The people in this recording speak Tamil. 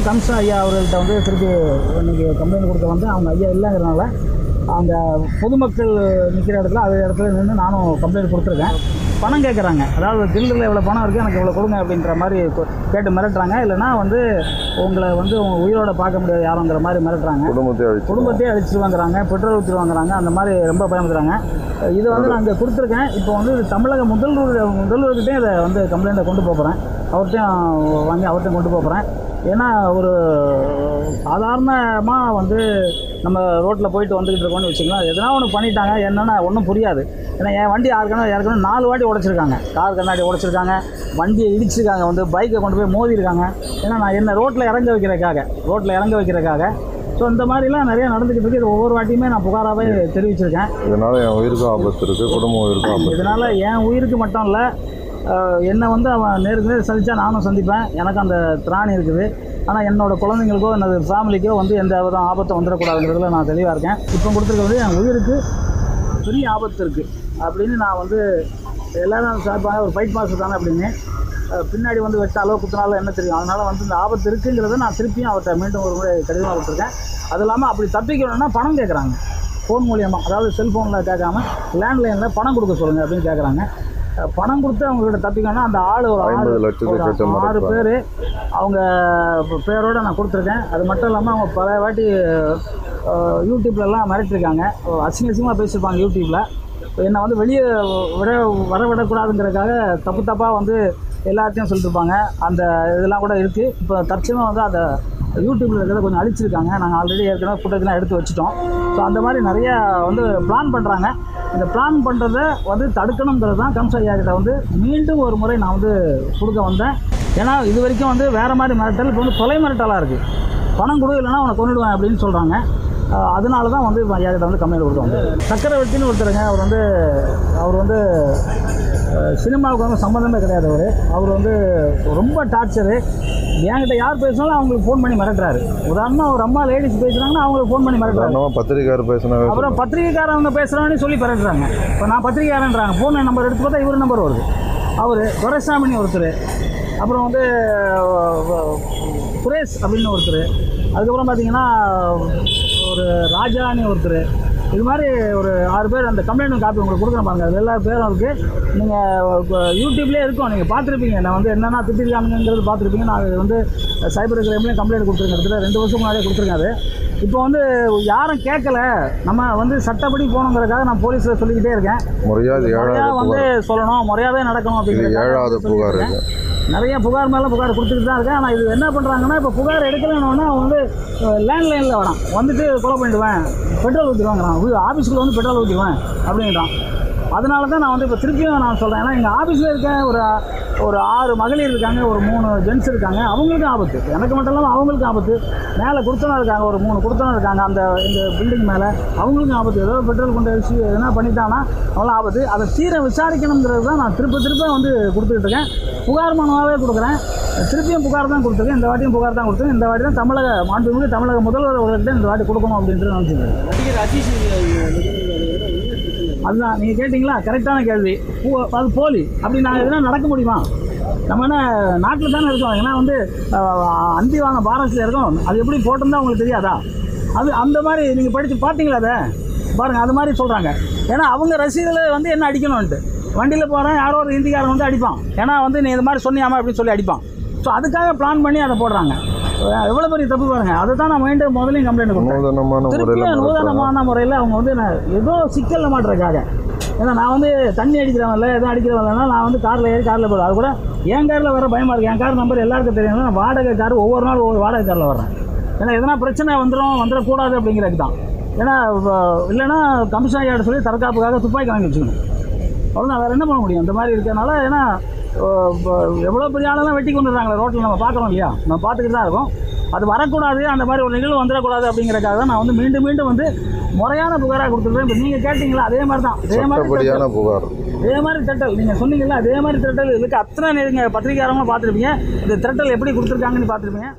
கம்சா ஐயா அவர்கள்ட்ட வந்து திருப்பி இன்னைக்கு கம்ப்ளைண்ட் கொடுக்க வந்து அவங்க ஐயா இல்லைங்கிறனால அந்த பொதுமக்கள் நிற்கிற இடத்துல அது இடத்துல நின்று நானும் கம்ப்ளைண்ட் கொடுத்துருக்கேன். பணம் கேட்குறாங்க அதாவது தில்லில் இவ்வளோ பணம் இருக்குது எனக்கு இவ்வளோ கொடுங்க அப்படின்ற மாதிரி கேட்டு மிரட்டுறாங்க. இல்லைன்னா வந்து உங்களை வந்து உங்க உயிரோட பார்க்க முடியாது யாருங்கிற மாதிரி மிரட்டுறாங்க. குடும்பத்தை குடும்பத்தையே அழிச்சிருவாங்கிறாங்க பெட்ரோல் ஊற்றிடுவாங்கிறாங்க அந்த மாதிரி ரொம்ப பயமுறுத்துறாங்க. இது வந்து நான் இங்கே கொடுத்துருக்கேன். இப்போ வந்து தமிழக முதல்வர் முதல்வர்கிட்டையும் இதை வந்து கம்ப்ளைண்ட்டை கொண்டு போகிறேன் அவர்கிட்டையும் வாங்கி அவர்கிட்டையும் கொண்டு போகிறேன் ஏன்னா ஒரு சாதாரணமாக வந்து நம்ம ரோட்டில் போயிட்டு வந்துக்கிட்டு இருக்கோம்னு வச்சுக்கலாம் எதனா ஒன்று பண்ணிட்டாங்க என்னென்னா ஒன்றும் புரியாது. ஏன்னா என் வண்டி யாருக்கணும் யாருக்கணும் நாலு வாட்டி உடைச்சிருக்காங்க. கார் கண்ணாடி உடைச்சிருக்காங்க வண்டியை இடிச்சிருக்காங்க வந்து பைக்கை கொண்டு போய் மோதிருக்காங்க. ஏன்னா நான் என்ன ரோட்டில் இறங்க வைக்கிறதுக்காக ரோட்டில் இறங்க வைக்கிறதுக்காக. ஸோ இந்த மாதிரிலாம் நிறைய நடந்துக்கிட்டு இருக்கு. இது ஒவ்வொரு வாட்டியுமே நான் புகாராகவே தெரிவிச்சிருக்கேன். இதனால என் உயிருக்கும் ஆபத்து இருக்கு குடும்ப உயிருக்கும் ஆபத்து இதனால் என் உயிருக்கு மட்டும் இல்லை என்னை வந்து அவன் நேருக்கு நேர் சந்தித்தா நானும் சந்திப்பேன். எனக்கு அந்த திராணி இருக்குது. ஆனால் என்னோடய குழந்தைங்களுக்கோ எனது ஃபேமிலிக்கோ வந்து எந்த விதம் ஆபத்தை வந்துடக்கூடாதுங்கிறதுல நான் தெளிவாக இருக்கேன். இப்போ கொடுத்துருக்கிறது என் உயிருக்கு பெரிய ஆபத்து இருக்குது அப்படின்னு நான் வந்து எல்லோரும் சார்பாக ஒரு ஃபைட் மாஸ்டர் தானே அப்படின்னு. பின்னாடி வந்து வெட்டாலோ குத்தினாலோ என்ன தெரியும்? அதனால் வந்து இந்த ஆபத்து இருக்குங்கிறத நான் திருப்பியும் அவர்கிட்ட மீண்டும் ஒரு முறை கடிதமாக கொடுத்துருக்கேன். அது இல்லாமல் அப்படி தப்பிக்கணும்னா பணம் கேட்குறாங்க ஃபோன் மூலியமாக அதாவது செல்ஃபோனில் கேட்காம லேண்ட்லைனில் பணம் கொடுக்க சொல்லுங்கள் அப்படின்னு கேட்குறாங்க பணம் கொடுத்து அவங்ககிட்ட தப்பிக்கணும்னா அந்த ஆள் ஒரு ஆறு ஐம்பது லட்சத்துக்கு. பேர் அவங்க பேரோட நான் கொடுத்துருக்கேன். அது மட்டும் இல்லாமல் அவங்க பல வாட்டி யூடியூப்லலாம் மிரட்டிருக்காங்க. அசிங்க அசிங்கமாக பேசியிருப்பாங்க யூடியூப்பில் என்னை வந்து வெளியே விட வர விடக்கூடாதுங்கிறதுக்காக தப்பு தப்பாக வந்து எல்லாத்தையும் சொல்லிட்டுருப்பாங்க அந்த இதெல்லாம் கூட இருக்குது இப்போ தற்சமயம் வந்து அந்த யூடியூப்பில் இருக்கிறத கொஞ்சம் அழிச்சிருக்காங்க. நாங்கள் ஆல்ரெடி ஏற்கனவே ஃபுட்டேஜ்லாம் எடுத்து வச்சுட்டோம். ஸோ அந்த மாதிரி நிறையா வந்து பிளான் பண்ணுறாங்க இந்த பிளான் பண்ணுறத வந்து தடுக்கணுங்கிறது தான் கம்ஸ் ஐயா கிட்ட வந்து மீண்டும் ஒரு முறை நான் வந்து கொடுக்க வந்தேன். ஏன்னா இது வரைக்கும் வந்து வேறு மாதிரி மிரட்டல் இப்போ வந்து கொலை மிரட்டலாக இருக்குது பணம் கொடு இல்லைன்னா அவனை கொண்டுடுவேன் அப்படின்னு சொல்கிறாங்க அதனால தான் வந்து ஐயா கிட்ட வந்து கம்மியில் கொடுத்தோம் வந்தேன். சக்கரவர்த்தின்னு ஒருத்தருங்க அவர் வந்து அவர் வந்து சினிமாவுக்கு வந்து சம்மந்தமே கிடையாது அவர். அவர் வந்து ரொம்ப டார்ச்சரு. என்கிட்ட யார் பேசினாலும் அவங்களுக்கு ஃபோன் பண்ணி மிரட்டுறாரு. உதாரணமாக ஒரு அம்மா லேடிஸ் பேசுகிறாங்கன்னா அவங்களுக்கு ஃபோன் பண்ணி மிரட்டுறாரு. உதாரணமாக பத்திரிக்கையார் பேசினாவே அப்புறம் பத்திரிகைக்காரவங்க பேசுகிறாங்கன்னு சொல்லி பிறகுறாங்க இப்போ நான் பத்திரிகைக்காரன்றாங்க ஃபோன் நம்பர் எடுத்து பார்த்தா இவர் நம்பர் வருது. அவர் துரைசாமினி ஒருத்தர். அப்புறம் வந்து சுரேஷ் அப்படின்னு ஒருத்தர். அதுக்கப்புறம் பார்த்தீங்கன்னா ஒரு ராஜானி ஒருத்தர். இது மாதிரி ஒரு ஆறு பேர் அந்த கம்ப்ளைண்ட் காப்பி உங்களுக்கு கொடுக்குறேன் பாருங்க. அது எல்லா பேரும் இருக்குது நீங்கள் யூடியூப்லேயே இருக்கும். நீங்கள் பார்த்துருப்பீங்க. நான் வந்து என்னென்ன திட்டிருக்காங்கிறது பார்த்துருப்பீங்க. நான் வந்து சைபர் கிரைம்லேயும் கம்ப்ளைண்ட் கொடுத்துருக்கேன். கிட்டத்தட்ட ரெண்டு வருஷம் முன்னாடியே கொடுத்துருக்கேன் அது. இப்போ வந்து யாரும் கேட்கல. நம்ம வந்து சட்டப்படி போகணுங்கிறதுக்காக நான் போலீஸில் சொல்லிக்கிட்டே இருக்கேன். முறையாக வந்து சொல்லணும். முறையாகவே நடக்கணும் அப்படிங்கிறதுக்காக ஏழாவது புகார். நிறைய புகார் மேலே புகார் கொடுத்துட்டு தான் இருக்கேன். ஆனால் இது என்ன பண்ணுறாங்கன்னா இப்போ புகார் எடுக்கலன்னு அவன் வந்து லேண்ட்லைனில் வேணாம் வந்துட்டு கொலை பண்ணிடுவேன். பெட்ரோல் ஊற்றிடுவாங்கிறான் ஆஃபீஸ்க்குள்ளே வந்து பெட்ரோல் ஊற்றிடுவேன் அப்படிங்கிறான் அதனால தான் நான் வந்து இப்போ திருப்பியும் நான் சொல்கிறேன் ஏன்னா எங்கள் ஆஃபீஸில் இருக்க ஒரு ஒரு ஆறு மகளிர் இருக்காங்க ஒரு மூணு ஜென்ஸ் இருக்காங்க. அவங்களுக்கும் ஆபத்து. எனக்கு மட்டும் இல்லாமல் அவங்களுக்கும் ஆபத்து. மேலே கொடுத்தனம் இருக்காங்க ஒரு மூணு கொடுத்தனம் இருக்காங்க அந்த இந்த பில்டிங் மேலே. அவங்களுக்கும் ஆபத்து. ஏதோ பெட்ரோல் கொண்டு வச்சு எதனா பண்ணிட்டாங்கன்னா அவ்வளோ ஆபத்து. அதை தீர விசாரிக்கணுங்கிறது தான் நான் திருப்ப திருப்ப வந்து கொடுத்துக்கிட்டு இருக்கேன். புகார் மனுவாகவே கொடுக்குறேன். திருப்பியும் புகார் தான் கொடுத்துருக்கேன். இந்த வாட்டியும் புகார் தான் கொடுத்துருக்கேன். இந்த வாட்டி தான் தமிழக மாண்புமிகு தமிழக முதல்வர் அவர்கள்ட்ட இந்த வாட்டி கொடுக்கணும் அப்படின்ட்டு நினச்சிருக்கேன் நடிகர் அஜித் அதுதான் நீங்கள் கேட்டிங்களா? கரெக்டான கேள்வி. பூ- அது போலி. அப்படி நாங்கள் எதுனா நடக்க முடியுமா? நம்ம என்ன நாட்டில் தானே இருக்கோம். ஏன்னா வந்து அந்தி வாங்க பாரஸில் இருக்கோம். அது எப்படி போட்டிருந்தா உங்களுக்கு தெரியாதா? அது அந்த மாதிரி நீங்கள் படித்து பார்த்தீங்களா அதை? பாருங்கள் அது மாதிரி சொல்கிறாங்க ஏன்னா அவங்க ரசிகர்கள் வந்து என்ன அடிக்கணும்ன்ட்டு. வண்டியில் போகிறேன் யாரோ ஒரு ஹிந்திக்காரன் வந்து அடிப்பான். ஏன்னா வந்து நீ இது மாதிரி சொன்னியாமா அப்படின்னு சொல்லி அடிப்பான். ஸோ அதுக்காக பிளான் பண்ணி அதை போடுறாங்க. எவ்வளோ பெரிய தப்பு பாருங்கள் அதை தான் நான் மைண்டு முதலையும் கம்ப்ளைண்ட் முறையில் திருப்பியும். நூதனமான முறையில் அவங்க வந்து நான் ஏதோ சிக்கலில் மாட்டுறதுக்காக. ஏன்னா நான் வந்து தண்ணி அடிக்கிறவன் இல்லை எதுவும் அடிக்கிறவன் இல்லைன்னா நான் வந்து காரில் ஏறி காரில் போடுவேன் அது கூட என் காரில் வர பயமாக இருக்குது என் கார் நம்பர் எல்லாருக்கும் தெரியும் நான் வாடகை கார் ஒவ்வொரு நாள் ஒவ்வொரு வாடகை காரில் வர்றேன். ஏன்னா எதனா பிரச்சனை வந்துடும் வந்துடக்கூடாது அப்படிங்கிறதுக்கு தான். ஏன்னா இல்லைன்னா கமிஷனாரியாட்ட சொல்லி தற்காப்புக்காக துப்பாக்கி வாங்கி வச்சுக்கணும். அவ்வளோதான் வேறு என்ன பண்ண முடியும்? இந்த மாதிரி இருக்கிறனால ஏன்னா எவ்வளோ பெரிய ஆளெல்லாம் வெட்டி கொண்டு வர்றாங்களே ரோட்டில் நம்ம பார்க்குறோம் இல்லையா? நம்ம பார்த்துக்கிட்டு தான் இருக்கோம். அது வரக்கூடாது அந்த மாதிரி ஒரு நிகழ்வு வந்துடக்கூடாது அப்படிங்கிறக்காக தான் நான் வந்து மீண்டும் மீண்டும் வந்து முறையான புகாராக கொடுத்துருக்கேன். இப்போ நீங்கள் கேட்டிங்களா? அதே மாதிரி தான். அதே மாதிரி புகார். அதே மாதிரி திரட்டல் நீங்கள் சொன்னீங்கல்ல அதே மாதிரி திரட்டல் இதுக்கு அத்தனை நீங்கள் பத்திரிகையாரங்களும் பார்த்துருப்பீங்க. இந்த திரட்டல் எப்படி கொடுத்துருக்காங்கன்னு பார்த்துருப்பீங்க.